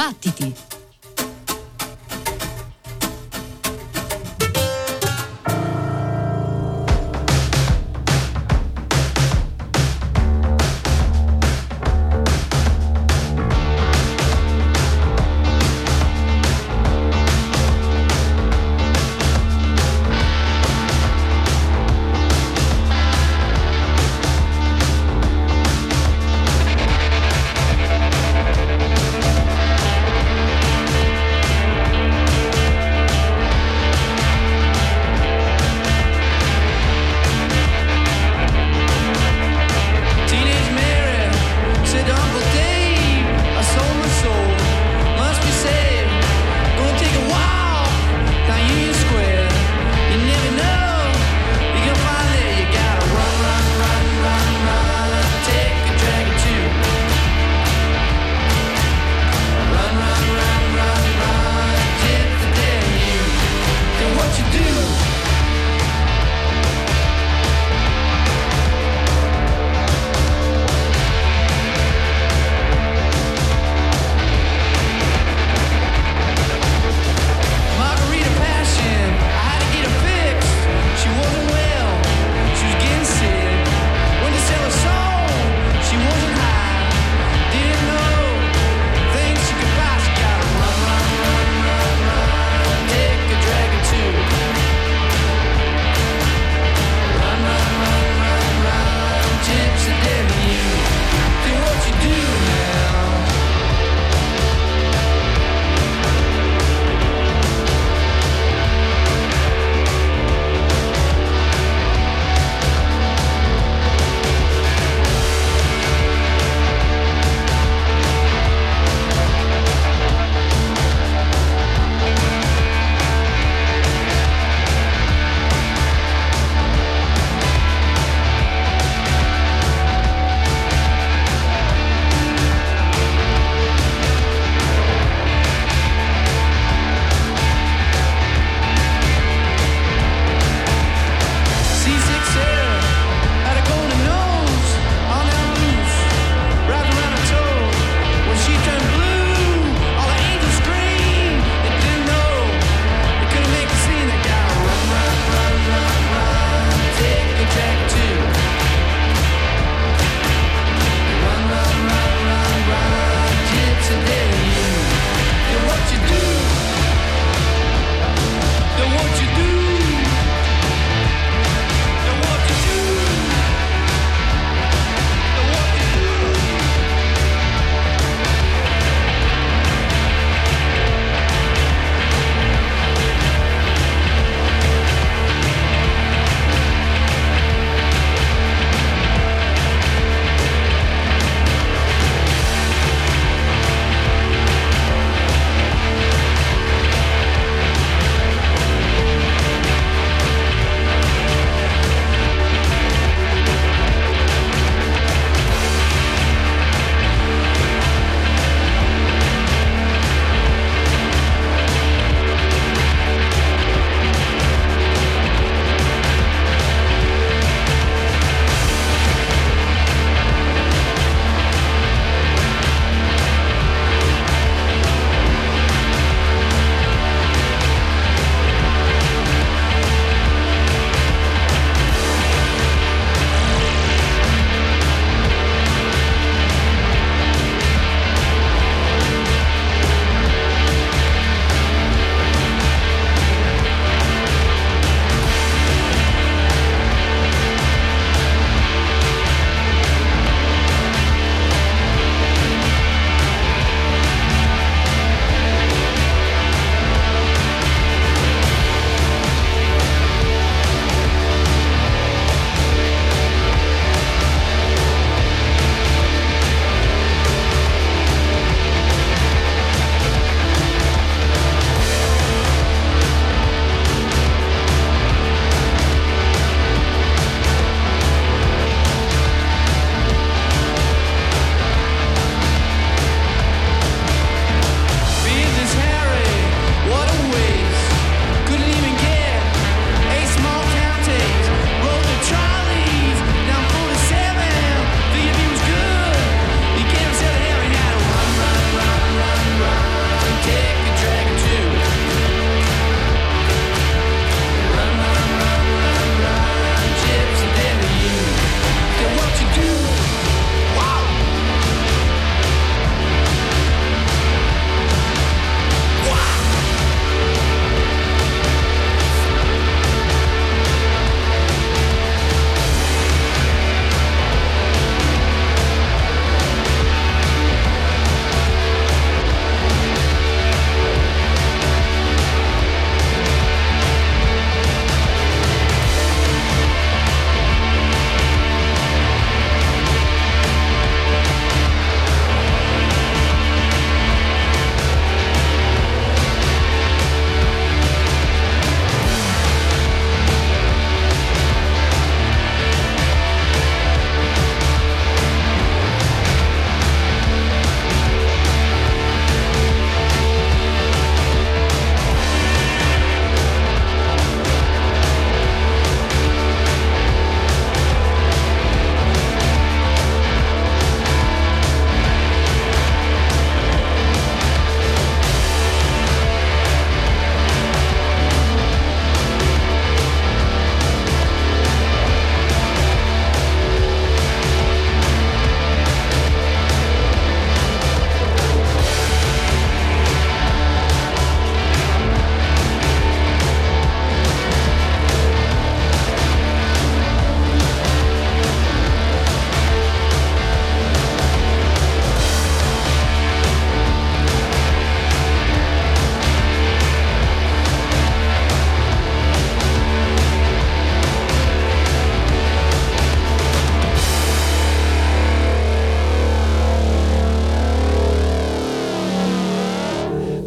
Battiti!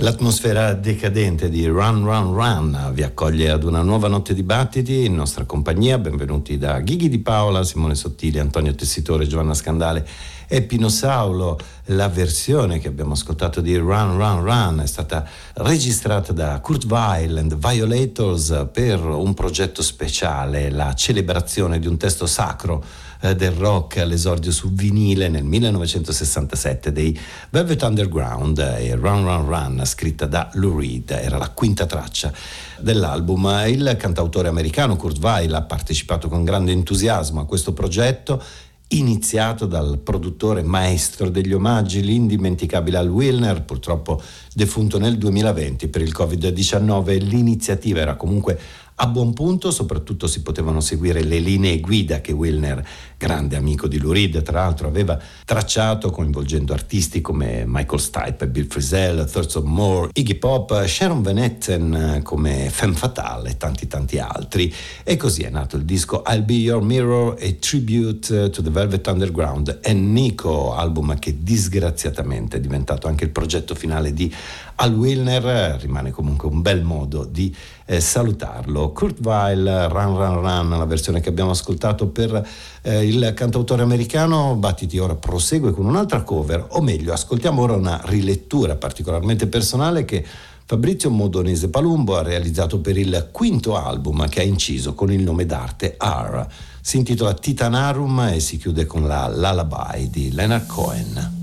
L'atmosfera decadente di Run Run Run vi accoglie ad una nuova notte di battiti in nostra compagnia. Benvenuti da Ghighi di Paola, Simone Sottili, Antonio Tessitore, Giovanna Scandale e Pino Saulo. La versione che abbiamo ascoltato di Run Run Run è stata registrata da Kurt Weill and Violators per un progetto speciale, la celebrazione di un testo sacro eh, del rock all'esordio su vinile nel 1967 dei Velvet Underground e Run Run Run scritta da Lou Reed era la quinta traccia dell'album il cantautore americano Kurt Weill ha partecipato con grande entusiasmo a questo progetto iniziato dal produttore maestro degli omaggi, l'indimenticabile Al Wilner, purtroppo defunto nel 2020 per il Covid-19. L'iniziativa era comunque a buon punto, soprattutto si potevano seguire le linee guida che Wilner, grande amico di Lou Reed, tra l'altro aveva tracciato coinvolgendo artisti come Michael Stipe, Bill Frisell, Thurston Moore, Iggy Pop, Sharon Van Etten come Femme Fatale e tanti tanti altri. E così è nato il disco I'll Be Your Mirror, a tribute to the Velvet Underground e Nico, album che disgraziatamente è diventato anche il progetto finale di Al Wilner, rimane comunque un bel modo di eh, salutarlo. Kurt Weill, Run Run Run, la versione che abbiamo ascoltato per eh, il cantautore americano, Battiti ora prosegue con un'altra cover, o meglio, ascoltiamo ora una rilettura particolarmente personale che Fabrizio Modonese Palumbo ha realizzato per il quinto album che ha inciso con il nome d'arte R. Si intitola Titanarum e si chiude con la Lullaby di Leonard Cohen.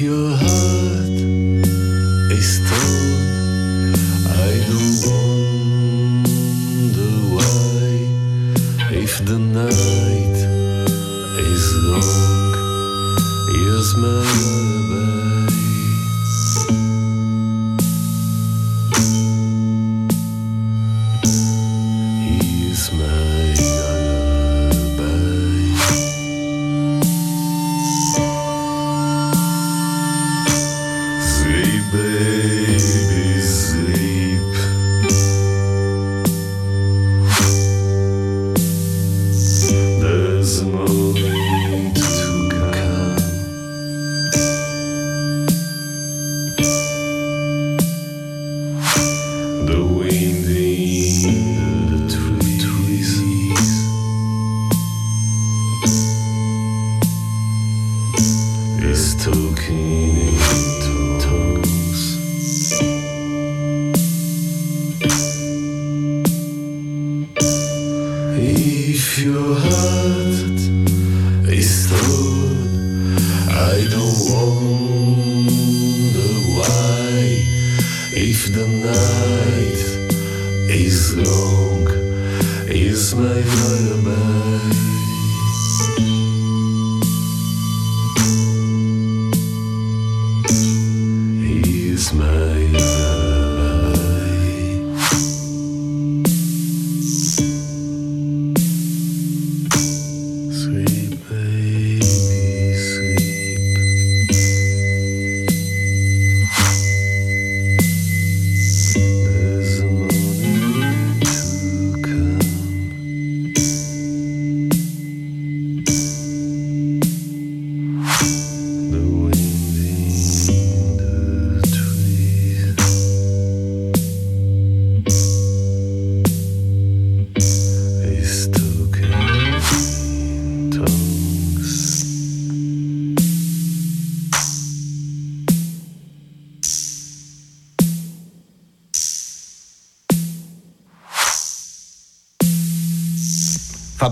your heart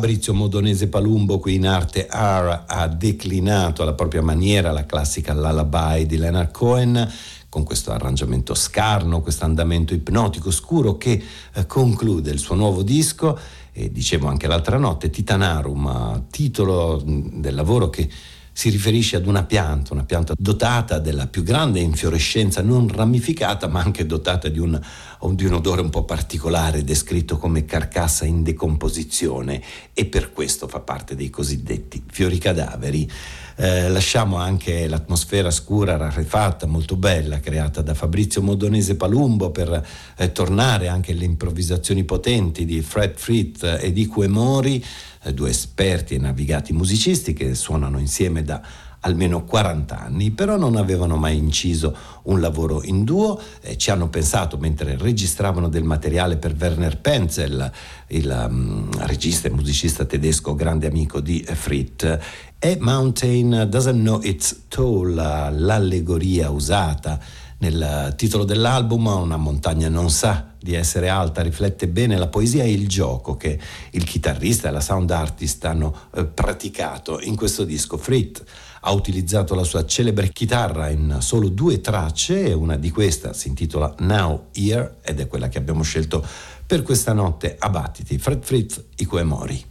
Fabrizio Modonese Palumbo qui in arte R ha declinato alla propria maniera la classica lullaby di Leonard Cohen con questo arrangiamento scarno, questo andamento ipnotico scuro che eh, conclude il suo nuovo disco. E dicevo anche l'altra notte Titanarum, titolo del lavoro che si riferisce ad una pianta, una pianta dotata della più grande infiorescenza non ramificata, ma anche dotata di un, di un odore un po' particolare, descritto come carcassa in decomposizione e per questo fa parte dei cosiddetti fiori cadaveri. Eh, lasciamo anche l'atmosfera scura, rarefatta, molto bella, creata da Fabrizio Modonese Palumbo per eh, tornare anche alle improvvisazioni potenti di Fred Fritz e di Mori eh, due esperti e navigati musicisti che suonano insieme da almeno 40 anni, però non avevano mai inciso un lavoro in duo, eh, ci hanno pensato mentre registravano del materiale per Werner Penzel, il um, regista e musicista tedesco grande amico di Frit, e Mountain Doesn't Know Its Toll, l'allegoria usata nel titolo dell'album, Una montagna non sa di essere alta riflette bene la poesia e il gioco che il chitarrista e la sound artist hanno eh, praticato in questo disco. Frit ha utilizzato la sua celebre chitarra in solo due tracce e una di queste si intitola Now Here ed è quella che abbiamo scelto per questa notte a Battiti. Fred Fritz, Ikue Mori.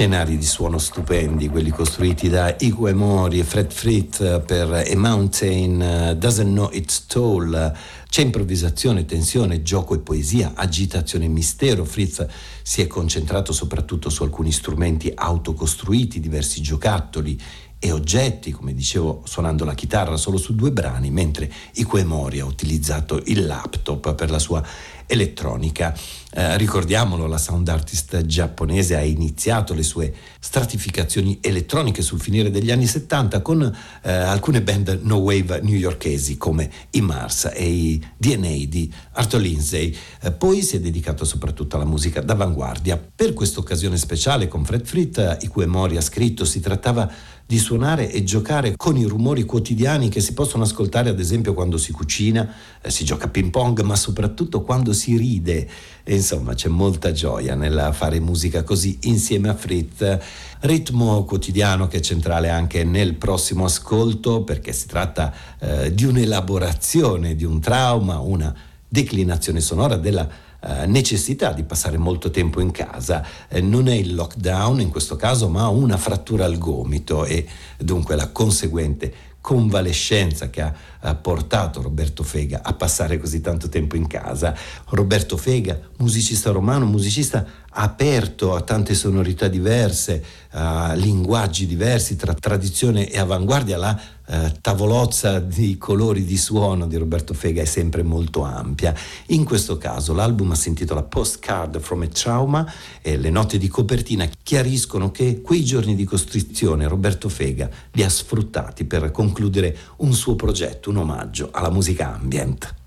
Scenari di suono stupendi, quelli costruiti da Igue Mori e Fred Fritz per A Mountain Doesn't Know Its Toll. C'è improvvisazione, tensione, gioco e poesia, agitazione e mistero. Fritz si è concentrato soprattutto su alcuni strumenti autocostruiti, diversi giocattoli e oggetti, come dicevo, suonando la chitarra solo su due brani, mentre Ikue Mori ha utilizzato il laptop per la sua elettronica. Eh, ricordiamolo, la sound artist giapponese ha iniziato le sue stratificazioni elettroniche sul finire degli anni 70 con eh, alcune band no wave newyorkesi come i Mars e i DNA di Arthur Lindsay. Eh, poi si è dedicato soprattutto alla musica d'avanguardia. Per questa occasione speciale con Fred Fritt, Ikue Mori ha scritto, si trattava di suonare e giocare con i rumori quotidiani che si possono ascoltare ad esempio quando si cucina, eh, si gioca a ping pong, ma soprattutto quando si ride. E insomma c'è molta gioia nel fare musica così insieme a Fritz. Ritmo quotidiano che è centrale anche nel prossimo ascolto perché si tratta eh, di un'elaborazione di un trauma, una declinazione sonora della eh, necessità di passare molto tempo in casa. Eh, non è il lockdown in questo caso, ma una frattura al gomito e dunque la conseguente convalescenza che ha, ha portato Roberto Fega a passare così tanto tempo in casa. Roberto Fega, musicista romano, musicista aperto a tante sonorità diverse, a linguaggi diversi tra tradizione e avanguardia, la eh, tavolozza di colori di suono di Roberto Fega è sempre molto ampia. In questo caso l'album si intitola Postcard from a Trauma e le note di copertina chiariscono che quei giorni di costrizione Roberto Fega li ha sfruttati per concludere un suo progetto, un omaggio alla musica ambient.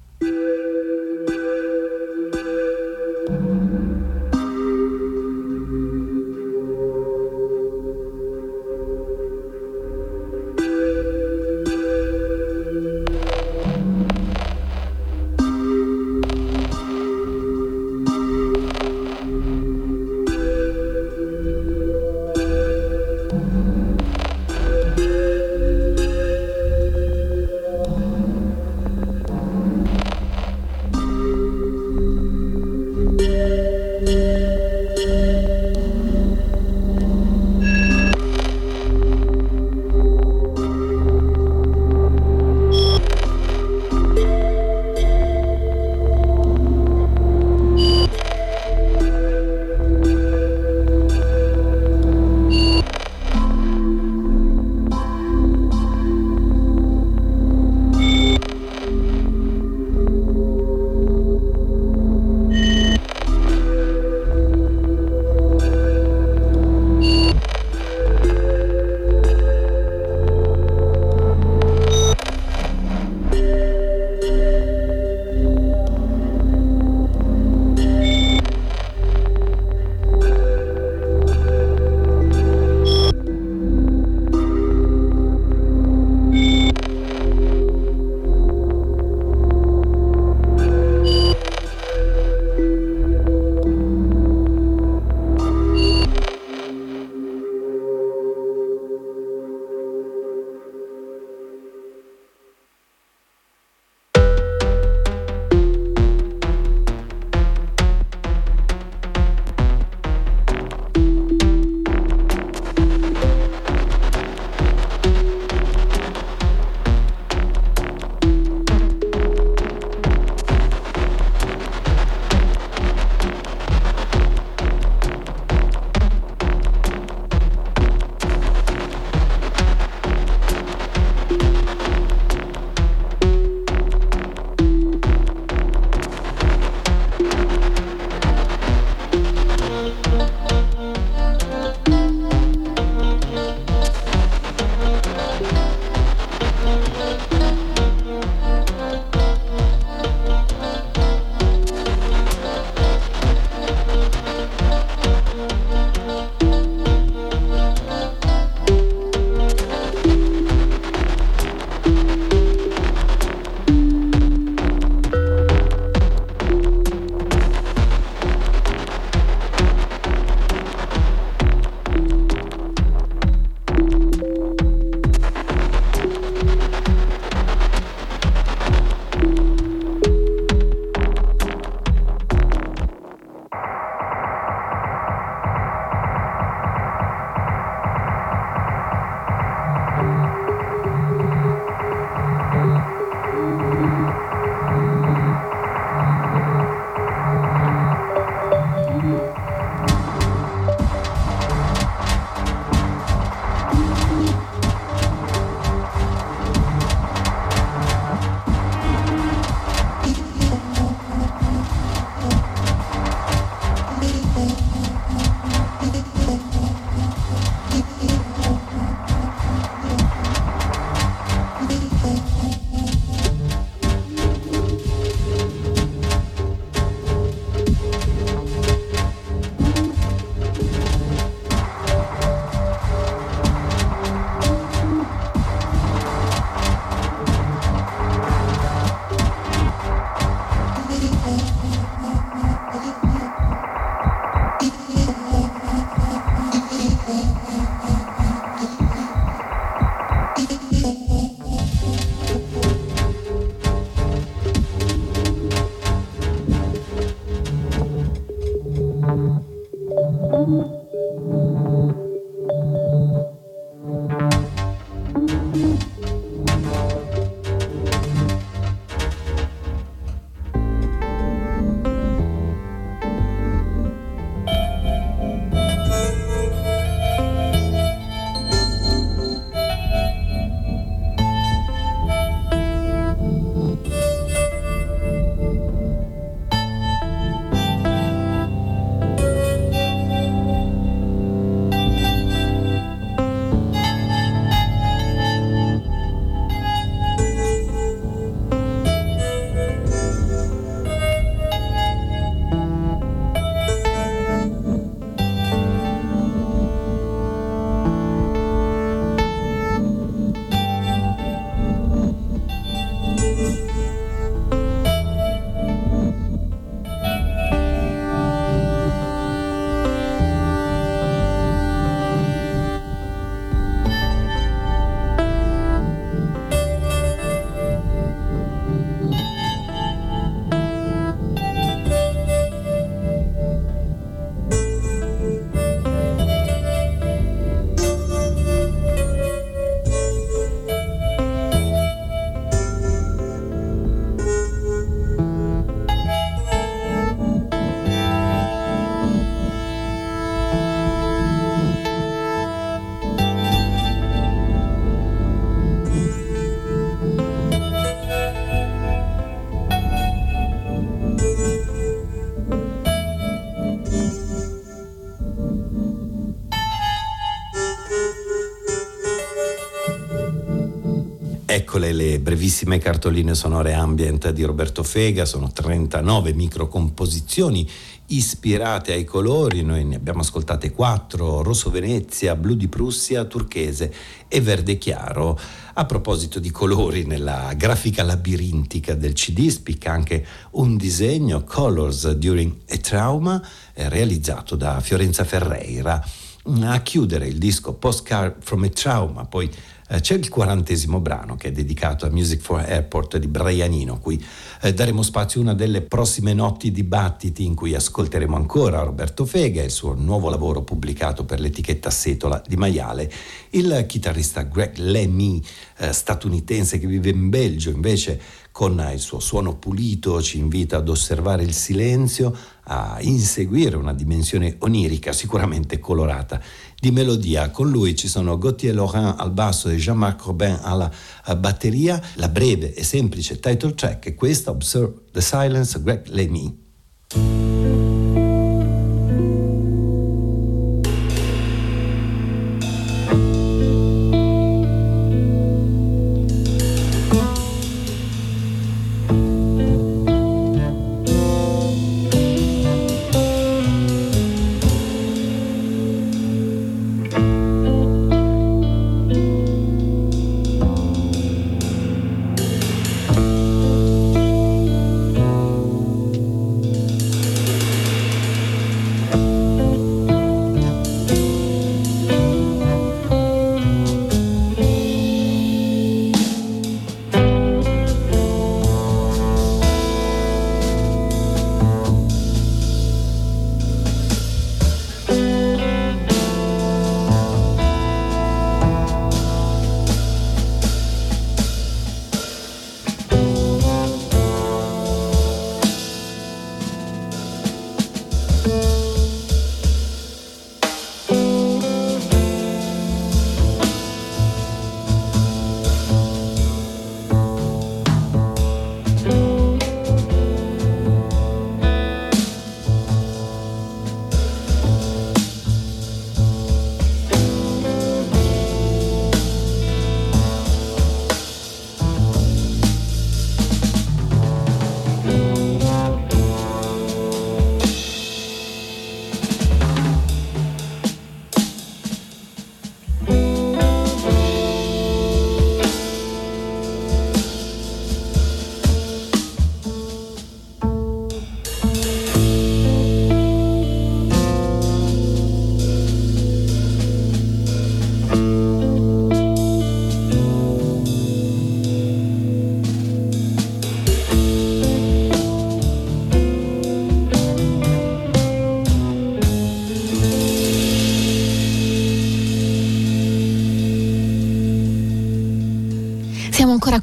Eccole le brevissime cartoline sonore ambient di Roberto Fega, sono 39 microcomposizioni ispirate ai colori, noi ne abbiamo ascoltate 4, rosso Venezia, blu di Prussia, turchese e verde chiaro. A proposito di colori, nella grafica labirintica del CD spicca anche un disegno Colors During a Trauma eh, realizzato da Fiorenza Ferreira. A chiudere il disco Postcard from a Trauma, poi eh, c'è il quarantesimo brano che è dedicato a Music for Airport di Brianino, cui eh, daremo spazio a una delle prossime notti dibattiti in cui ascolteremo ancora Roberto Fega e il suo nuovo lavoro pubblicato per l'etichetta Setola di Maiale. Il chitarrista Greg Lemmy, eh, statunitense che vive in Belgio, invece con il suo suono pulito ci invita ad osservare il silenzio, a inseguire una dimensione onirica sicuramente colorata di melodia. Con lui ci sono Gauthier Laurent al basso e Jean-Marc Robin alla batteria. La breve e semplice title track è questa, Observe the Silence, Greg Lamy.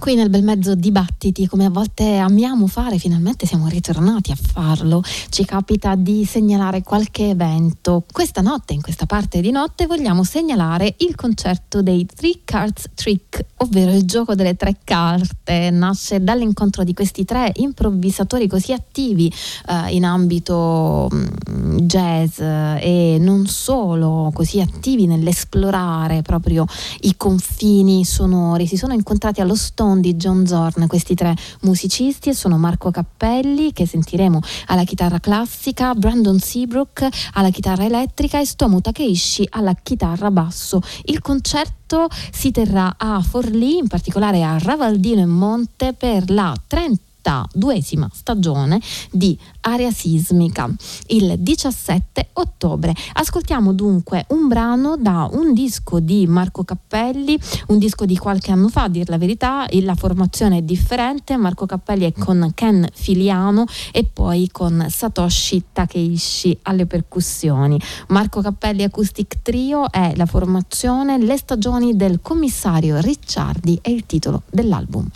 Qui nel bel mezzo dibattiti, come a volte amiamo fare, finalmente siamo ritornati a farlo. Ci capita di segnalare qualche evento. Questa notte, in questa parte di notte, vogliamo segnalare il concerto dei Three Cards Trick, ovvero il gioco delle tre carte. Nasce dall'incontro di questi tre improvvisatori così attivi eh, in ambito mm, jazz e non solo, così attivi nell'esplorare proprio i confini sonori. Si sono incontrati allo Stone di John Zorn, questi tre musicisti sono Marco Cappelli che sentiremo alla chitarra classica, Brandon Seabrook alla chitarra elettrica e Stomu Takeishi alla chitarra basso. Il concerto si terrà a Forlì, in particolare a Ravaldino e Monte per la 30 duesima stagione di Area Sismica il 17 ottobre. Ascoltiamo dunque un brano da un disco di Marco Cappelli, un disco di qualche anno fa, a dir la verità, la formazione è differente, Marco Cappelli è con Ken Filiano e poi con Satoshi Takeishi alle percussioni. Marco Cappelli Acoustic Trio è la formazione Le stagioni del commissario Ricciardi è il titolo dell'album.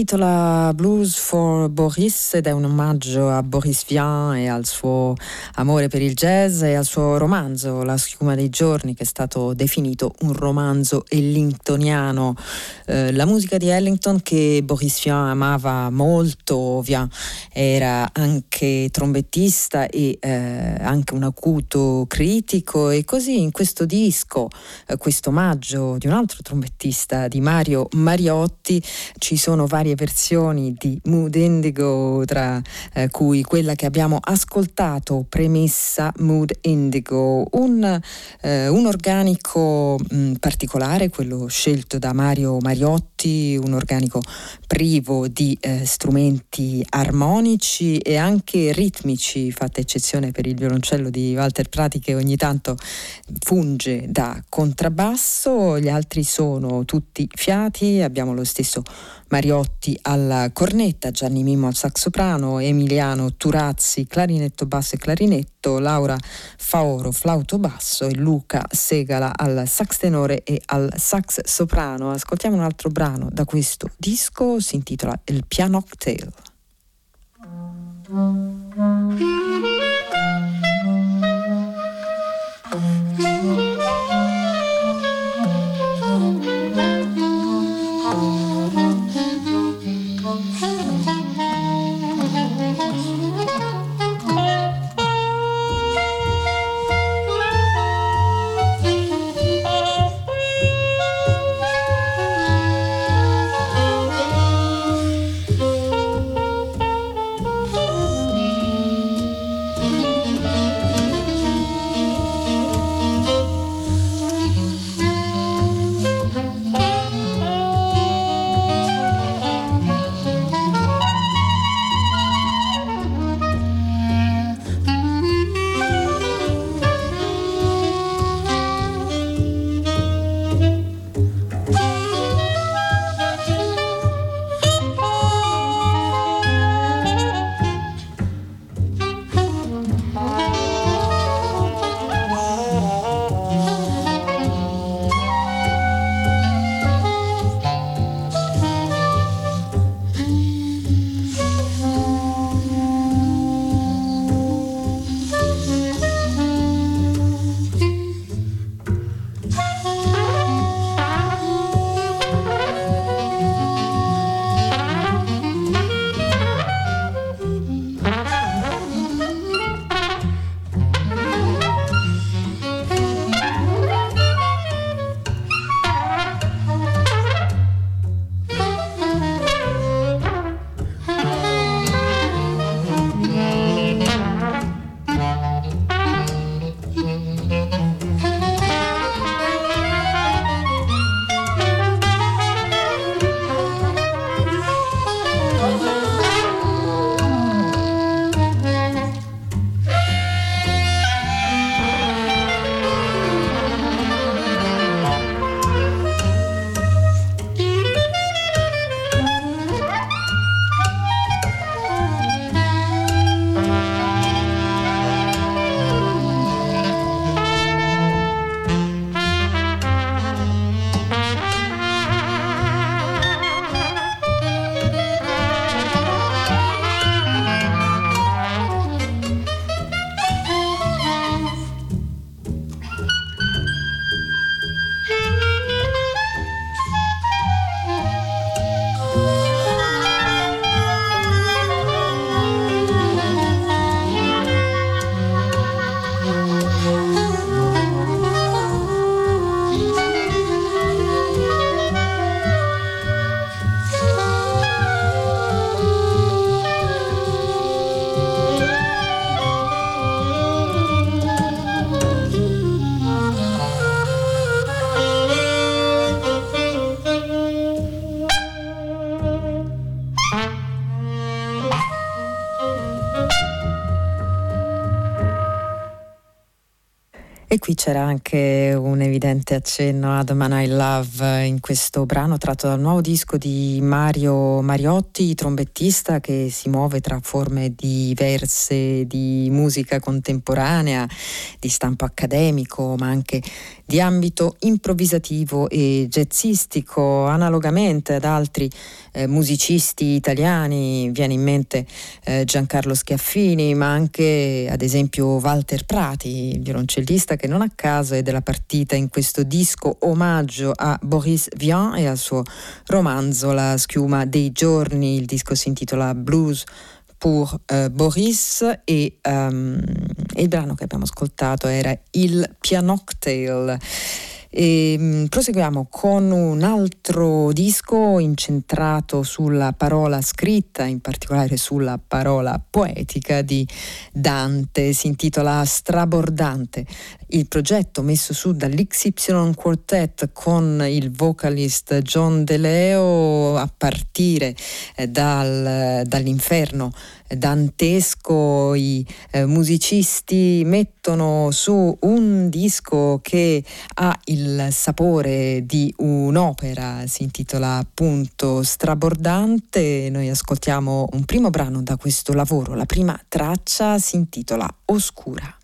Intitola Blues for Boris ed è un omaggio a Boris Vian e al suo amore per il jazz e al suo romanzo La schiuma dei giorni che è stato definito un romanzo ellingtoniano. Eh, la musica di Ellington che Boris Vian amava molto, Vian era anche trombettista e eh, anche un acuto critico e così in questo disco, eh, questo omaggio di un altro trombettista di Mario Mariotti ci sono sono varie versioni di Mood Indigo, tra eh, cui quella che abbiamo ascoltato, premessa Mood Indigo, un, eh, un organico mh, mm, particolare, quello scelto da Mario Mariotti, un organico privo di eh, strumenti armonici e anche ritmici, fatta eccezione per il violoncello di Walter Prati che ogni tanto funge da contrabbasso, gli altri sono tutti fiati, abbiamo lo stesso Mariotti alla cornetta, Gianni Mimmo al sax soprano, Emiliano Turazzi clarinetto basso e clarinetto, Laura Faoro flauto basso e Luca Segala al sax tenore e al sax soprano. Ascoltiamo un altro brano da questo disco, si intitola Il Piano Cocktail. Qui c'era anche un evidente accenno a The Man I Love in questo brano tratto dal nuovo disco di Mario Mariotti, trombettista che si muove tra forme diverse di musica contemporanea, di stampo accademico, ma anche di ambito improvvisativo e jazzistico, analogamente ad altri eh, musicisti italiani, viene in mente eh, Giancarlo Schiaffini, ma anche ad esempio Walter Prati, il violoncellista che non a caso è della partita in questo disco omaggio a Boris Vian e al suo romanzo La schiuma dei giorni. Il disco si intitola Blues pour uh, Boris e, um, il brano che abbiamo ascoltato era Il Pianoctail. E, mh, proseguiamo con un altro disco incentrato sulla parola scritta, in particolare sulla parola poetica di Dante, si intitola Strabordante. Il progetto messo su dall'XY Quartet con il vocalist John De Leo a partire eh, dal, dall'inferno dantesco, i eh, musicisti mettono su un disco che ha il sapore di un'opera, si intitola appunto Strabordante. Noi ascoltiamo un primo brano da questo lavoro, la prima traccia si intitola Oscura.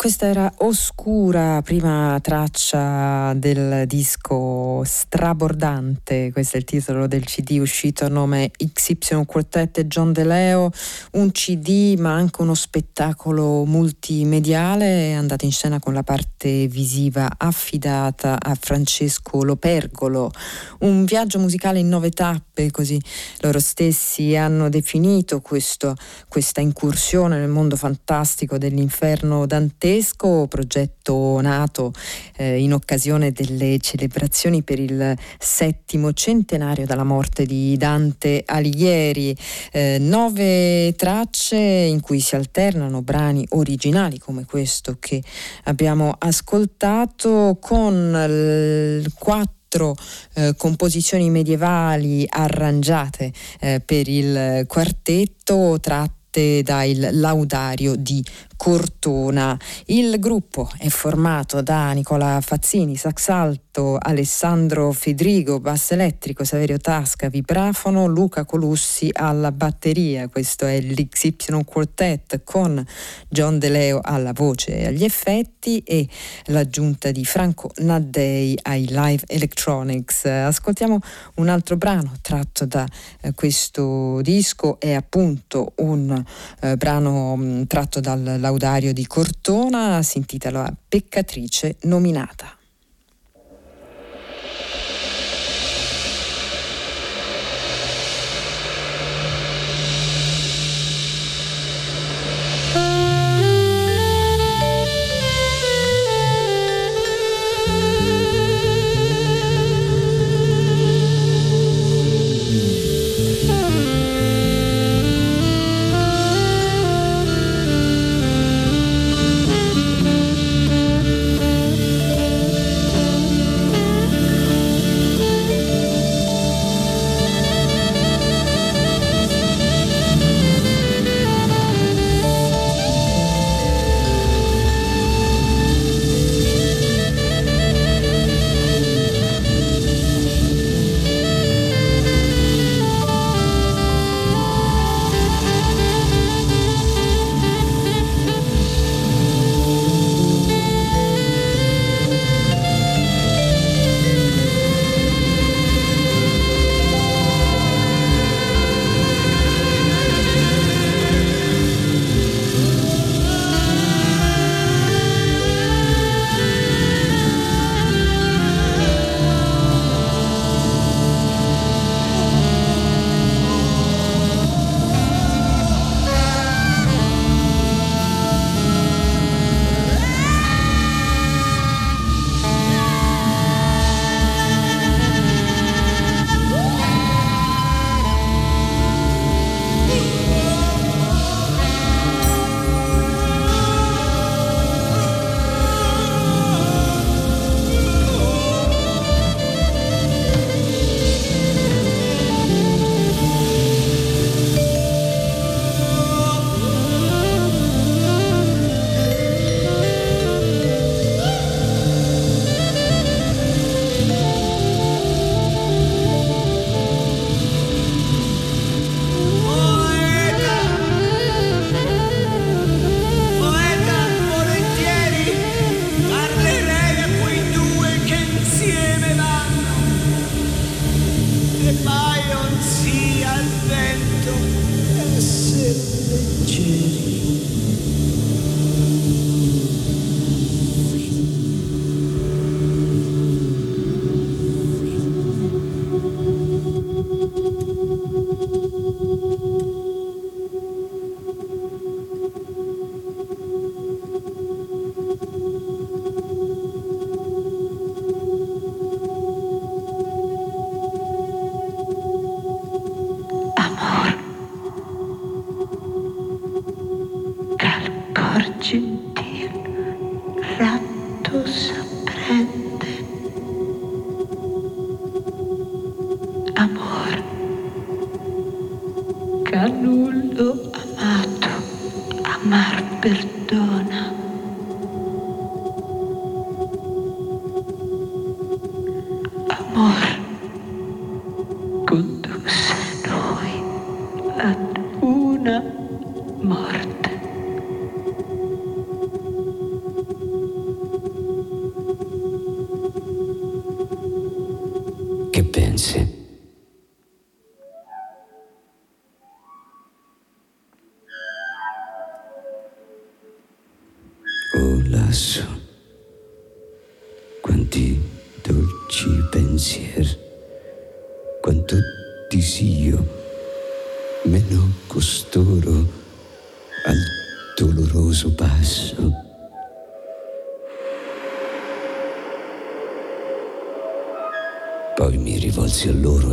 Questa era Oscura, prima traccia del disco Strabordante, questo è il titolo del CD uscito a nome XY Quartet e John De Leo, un CD ma anche uno spettacolo multimediale. Andato in scena con la parte visiva affidata a Francesco Lopergolo, un viaggio musicale in nove tappe, così loro stessi hanno definito questo, questa incursione nel mondo fantastico dell'inferno dantesco progetto nato eh, in occasione delle celebrazioni per il settimo centenario dalla morte di Dante Alighieri. Eh, nove tracce in cui si alternano brani originali come questo che abbiamo ascoltato con quattro eh, composizioni medievali arrangiate eh, per il quartetto tratte dal laudario di Cortona. Il gruppo è formato da Nicola Fazzini, sax alto, Alessandro Fedrigo, basso elettrico, Saverio Tasca, vibrafono, Luca Colussi alla batteria. Questo è l'XY Quartet con John De Leo alla voce e agli effetti e l'aggiunta di Franco Naddei ai live electronics. Ascoltiamo un altro brano tratto da eh, questo disco, è appunto un eh, brano mh, tratto dal Laudario di Cortona si intitola Peccatrice nominata. silence.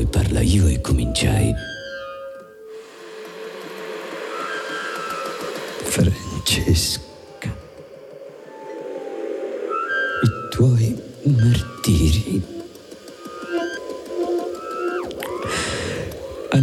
parla io e cominciai. Francesca, i tuoi martiri. A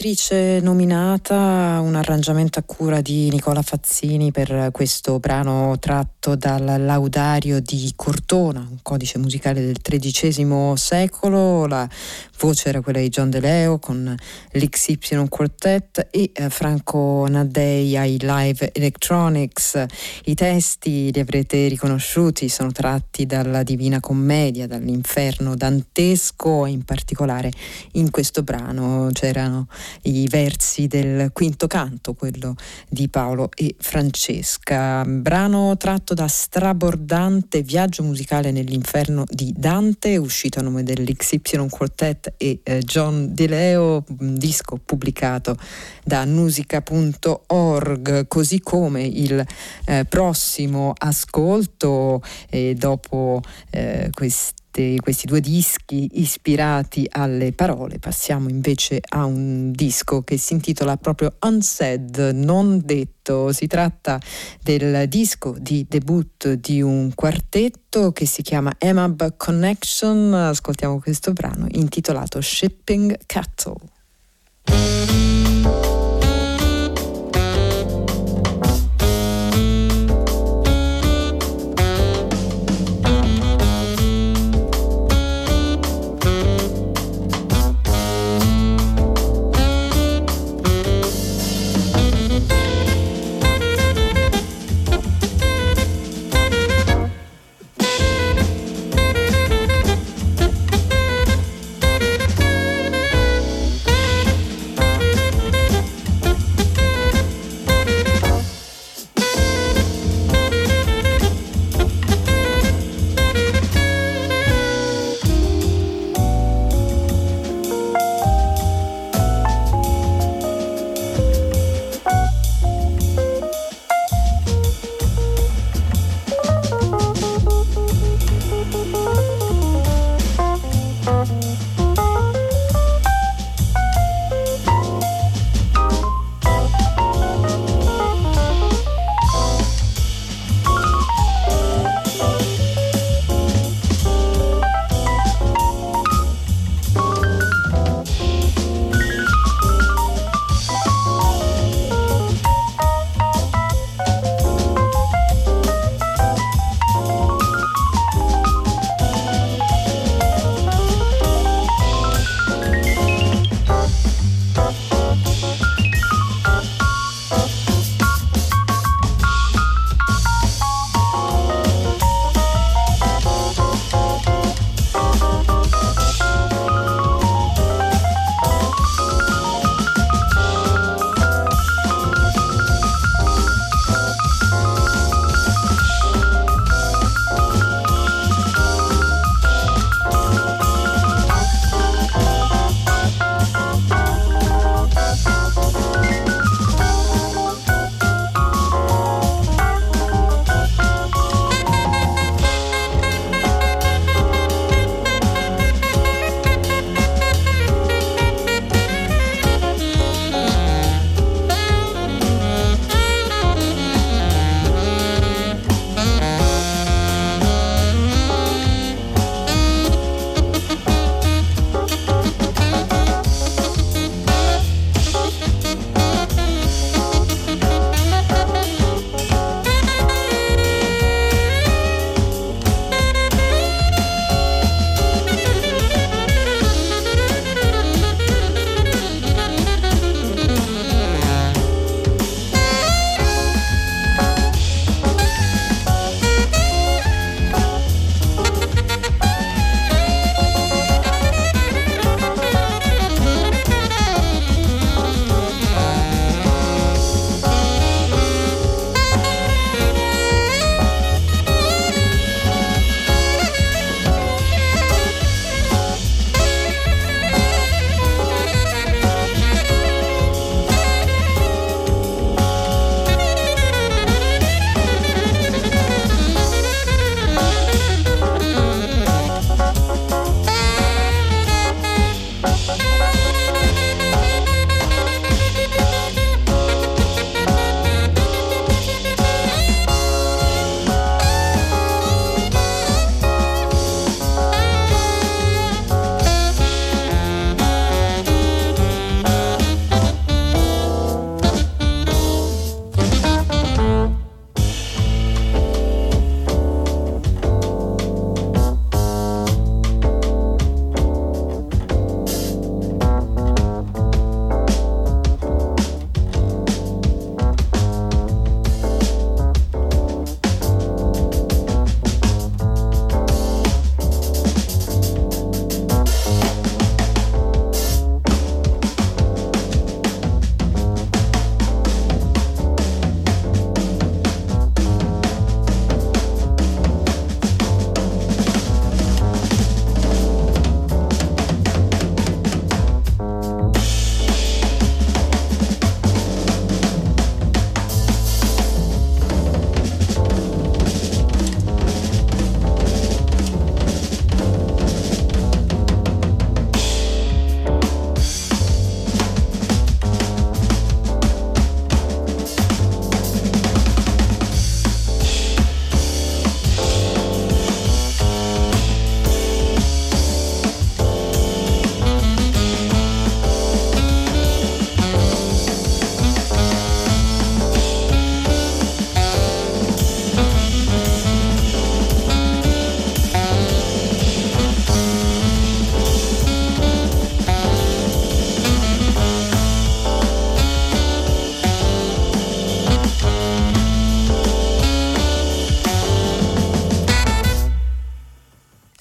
peccatrice nominata, un arrangiamento a cura di Nicola Fazzini per questo brano tratto dal Laudario di Cortona, un codice musicale del XIII secolo. La voce era quella di John De Leo con l'XY Quartet e eh, Franco Naddei ai Live Electronics. I testi li avrete riconosciuti, sono tratti dalla Divina Commedia, dall'inferno dantesco, in particolare in questo brano c'erano i versi del quinto canto, quello di Paolo e Francesca. Brano tratto da strabordante viaggio musicale nell'inferno di Dante, uscito a nome dell'XY Quartet e eh, John Di Leo, disco pubblicato da nusica.org, così come il eh, prossimo ascolto eh, dopo questi questi due dischi ispirati alle parole. Passiamo invece a un disco che si intitola proprio Unsaid, non detto. Si tratta del disco di debutto di un quartetto che si chiama Emab Connection. Ascoltiamo questo brano intitolato Shipping Cattle.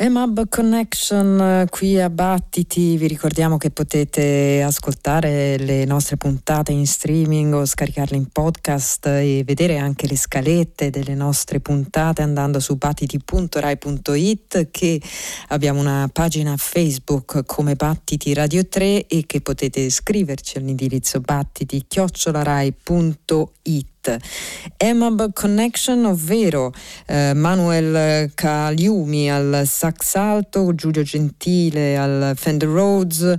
EMAB Connection eh, qui a Battiti, vi ricordiamo che potete ascoltare le nostre puntate in streaming o scaricarle in podcast e vedere anche le scalette delle nostre puntate andando su battiti.rai.it che abbiamo una pagina Facebook come Battiti Radio 3 e che potete scriverci all'indirizzo battiti-rai.it EMAB Connection, ovvero eh, Manuel Caliumi al sax alto, Giulio Gentile al Fender Rhodes,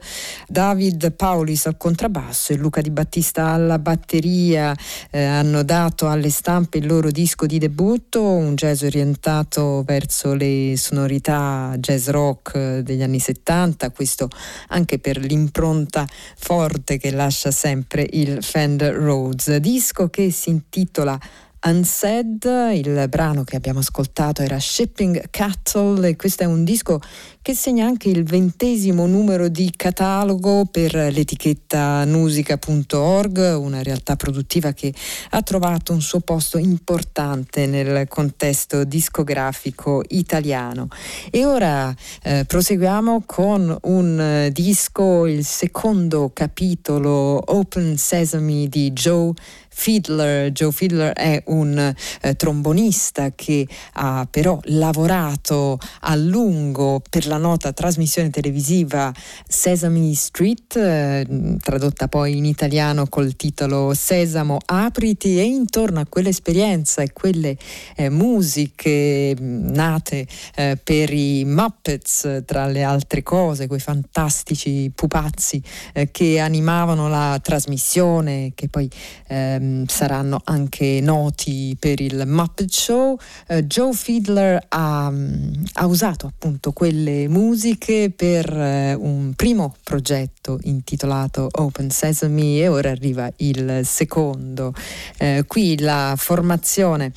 David Paulis al contrabbasso e Luca Di Battista alla batteria. Eh, hanno dato alle stampe il loro disco di debutto, un jazz orientato verso le sonorità jazz rock degli anni 70, questo anche per l'impronta forte che lascia sempre il Fender Rhodes, disco che si intitola Unsaid, il brano che abbiamo ascoltato era Shipping Cattle e questo è un disco che segna anche il ventesimo numero di catalogo per l'etichetta nusica.org, una realtà produttiva che ha trovato un suo posto importante nel contesto discografico italiano. E ora eh, proseguiamo con un eh, disco, il secondo capitolo Open Sesame di Joe Fiedler. Joe Fiedler è un eh, trombonista che ha però lavorato a lungo per la nota trasmissione televisiva Sesame Street, eh, tradotta poi in italiano col titolo Sesamo apriti e intorno a quell'esperienza e quelle eh, musiche nate eh, per i Muppets, tra le altre cose, quei fantastici pupazzi eh, che animavano la trasmissione, che poi ehm, Ehm, saranno anche noti per il Muppet Show. Uh, Joe Fiedler ha, ha, usato appunto quelle musiche per uh, un primo progetto intitolato Open Sesame e ora arriva il secondo. Uh, qui la formazione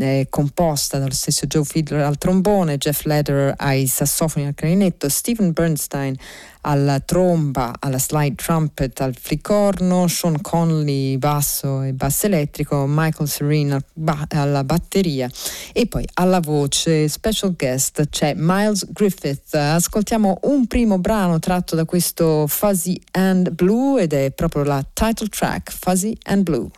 è composta dallo stesso Joe Fiedler al trombone, Jeff Lederer ai sassofoni al clarinetto, Steven Bernstein alla tromba, alla slide trumpet, al flicorno, Sean Conley basso e basso elettrico, Michael Serene alla batteria e poi alla voce special guest c'è Miles Griffith. Ascoltiamo un primo brano tratto da questo Fuzzy and Blue ed è proprio la title track Fuzzy and Blue.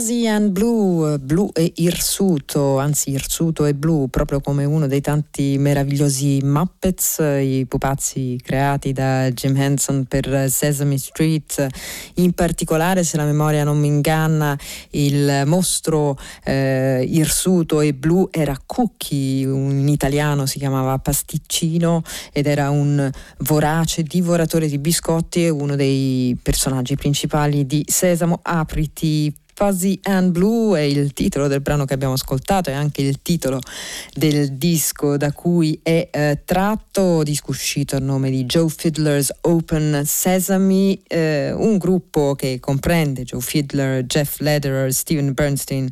And Blue, blu e irsuto, anzi irsuto e blu, proprio come uno dei tanti meravigliosi Muppets, i pupazzi creati da Jim Henson per Sesame Street. In particolare, se la memoria non mi inganna, il mostro eh, irsuto e blu era Cookie, in italiano si chiamava Pasticcino ed era un vorace divoratore di biscotti e uno dei personaggi principali di Sesamo Apriti Fuzzy and Blue è il titolo del brano che abbiamo ascoltato, è anche il titolo del disco da cui è eh, tratto, disco uscito a nome di Joe Fiddler's Open Sesame, eh, un gruppo che comprende Joe Fiddler, Jeff Lederer, Steven Bernstein,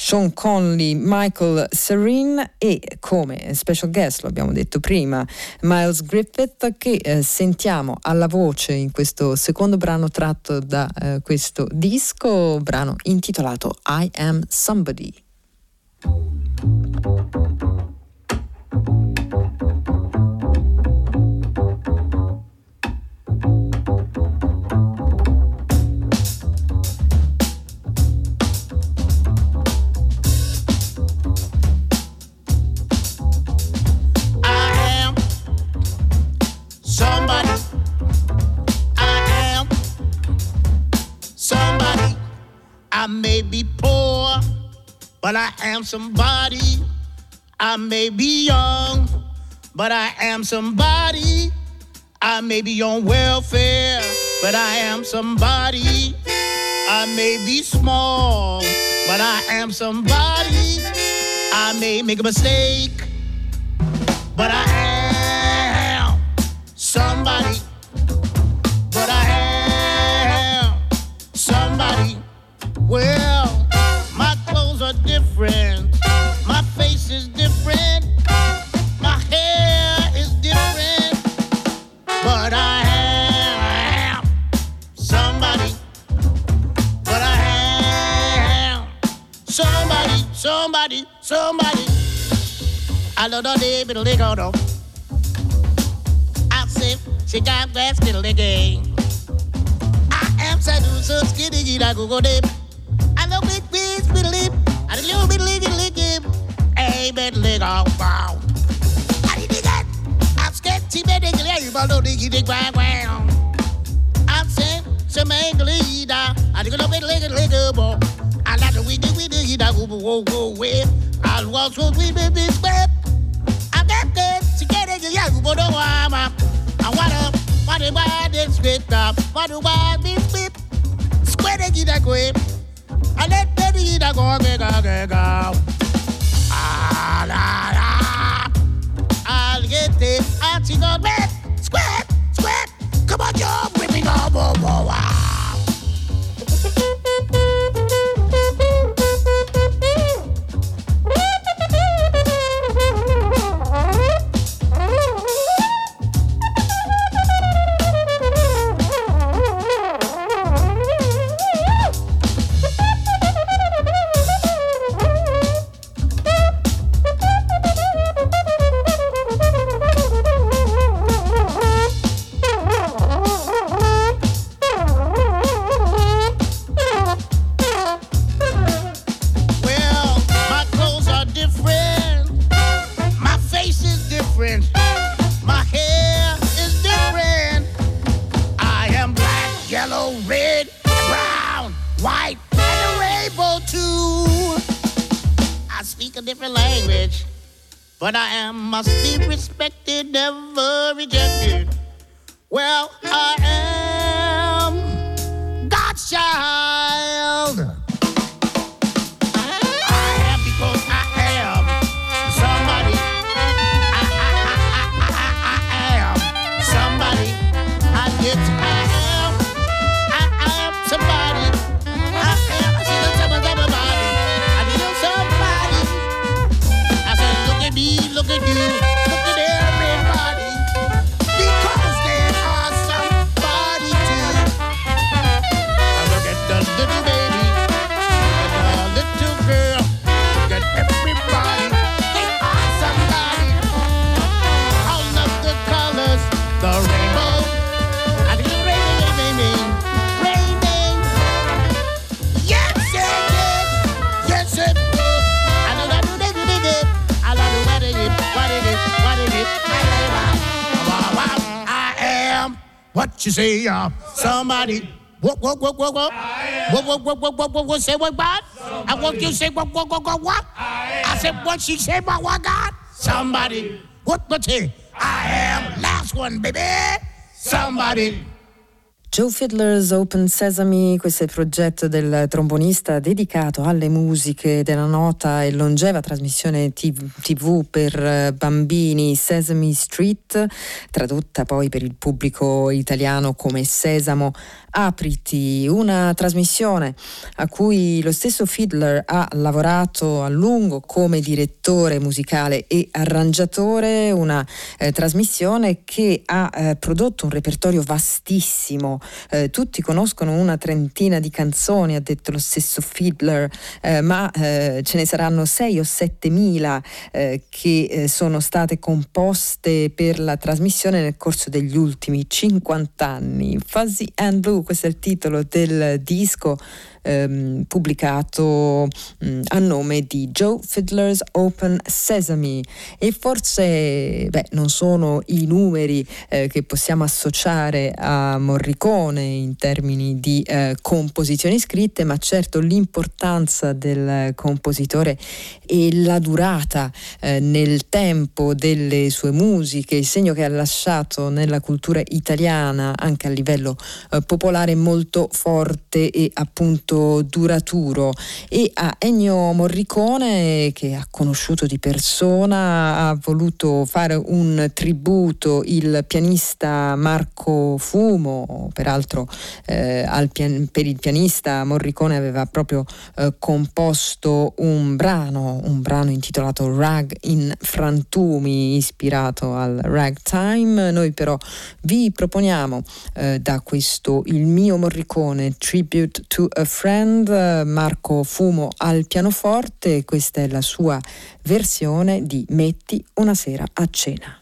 Sean Conley, Michael Serene e come special guest, lo abbiamo detto prima, Miles Griffith che eh, sentiamo alla voce in questo secondo brano tratto da eh, questo disco, brano intitolato I Am Somebody. But I am somebody. I may be young, but I am somebody. I may be on welfare, but I am somebody. I may be small, but I am somebody. I may make a mistake, Somebody, I don't know the middle leg on her. I say she got that skinny leg. I am seduced, so skinny, I go go dip. I know big beats, middle lip. I don't know middle leg, leg, leg. Hey, middle leg, oh, wow. I didn't dig it. I'm scared, see, man, they can hear you, but no, they can dig right, wow. I said, she make a leader. I think I'll be leg, leg, boy. I like the way, the way, the way, the way, the way, the way, I'll watch 'til we be Al waso wibe bispe Adete sikere ge ya ubo do wama And what up, what do buy this spit up What do buy this spit Square ge da kwe I let baby ge da go ge ga ge ga Ah la la Al gete, al chigo bet Square, square Come on yo, whipping up, oh, oh, oh. But I am must be respected, never rejected. Well, I am God's child. What you say, uh, somebody? What, what, what, what, what? What, what, what, what, what, what, what, say what, God? I want you say what, what, what, what, what? I said, what she say about what, God? Somebody. What, what, say? I am last one, baby. Somebody. Joe Fiddler's Open Sesame, questo è il progetto del trombonista dedicato alle musiche della nota e longeva trasmissione TV per eh, bambini Sesame Street, tradotta poi per il pubblico italiano come Sesamo Apriti, una trasmissione a cui lo stesso Fiddler ha lavorato a lungo come direttore musicale e arrangiatore, una eh, trasmissione che ha eh, prodotto un repertorio vastissimo. Eh, tutti conoscono una trentina di canzoni, ha detto lo stesso Fiddler, eh, ma eh, ce ne saranno sei o sette mila eh, che sono state composte per la trasmissione nel corso degli ultimi 50 anni. Fuzzy and Blue, questo è il titolo del disco ehm, pubblicato mh, a nome di Joe Fiddler's Open Sesame. E forse beh, non sono i numeri eh, che possiamo associare a Morricone in termini di eh, composizioni scritte, ma certo l'importanza del compositore e la durata eh, nel tempo delle sue musiche, il segno che ha lasciato nella cultura italiana anche a livello eh, popolare molto forte e appunto molto duraturo. E a Ennio Morricone che ha conosciuto di persona ha voluto fare un tributo il pianista Marco Fumo peraltro eh, pian- per il pianista Morricone aveva proprio eh, composto un brano un brano intitolato Rag in frantumi ispirato al ragtime. Noi però vi proponiamo eh, da questo il mio Morricone Tribute to a Friend, Marco Fumo al pianoforte, questa è la sua versione di Metti una sera a cena.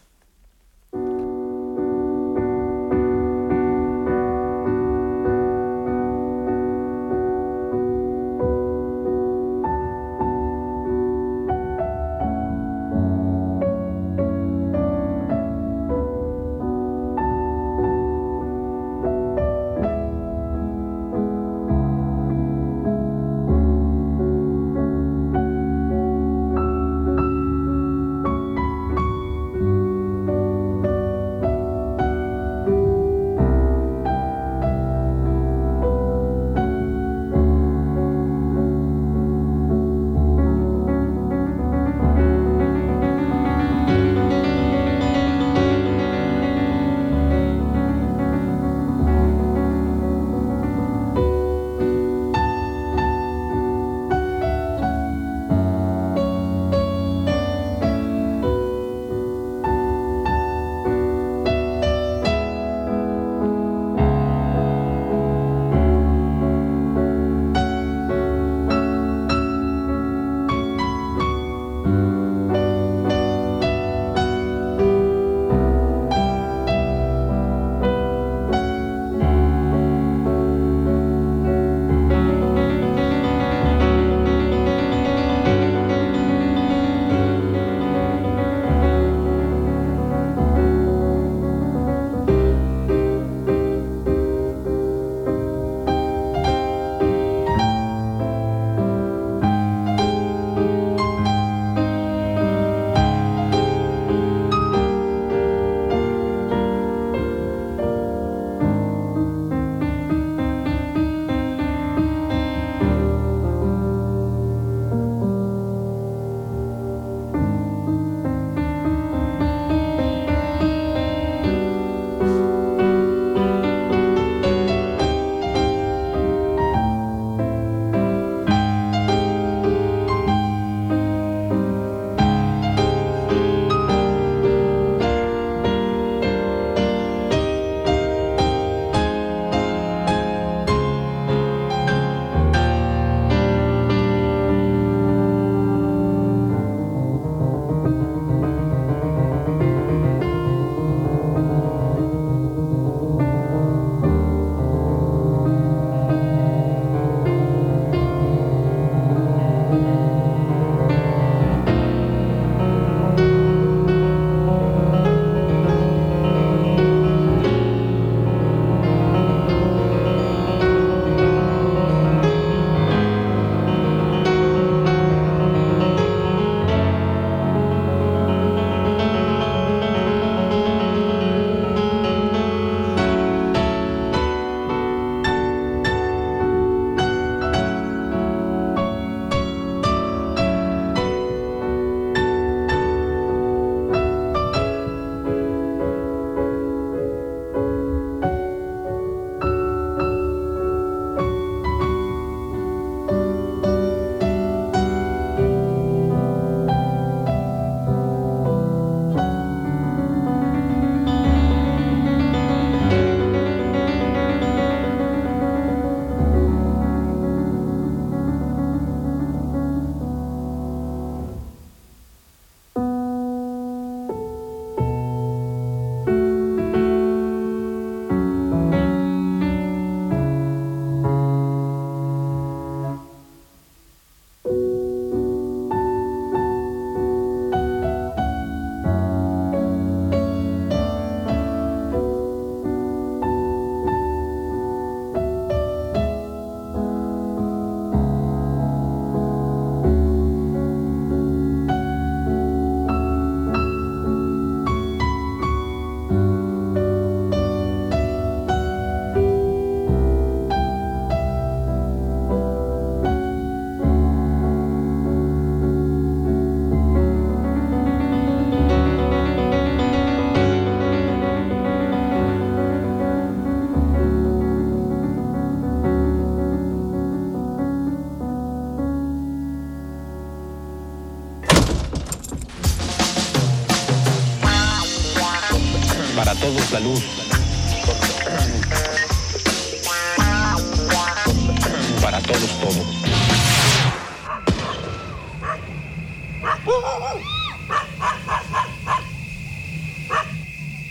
Todos la luz.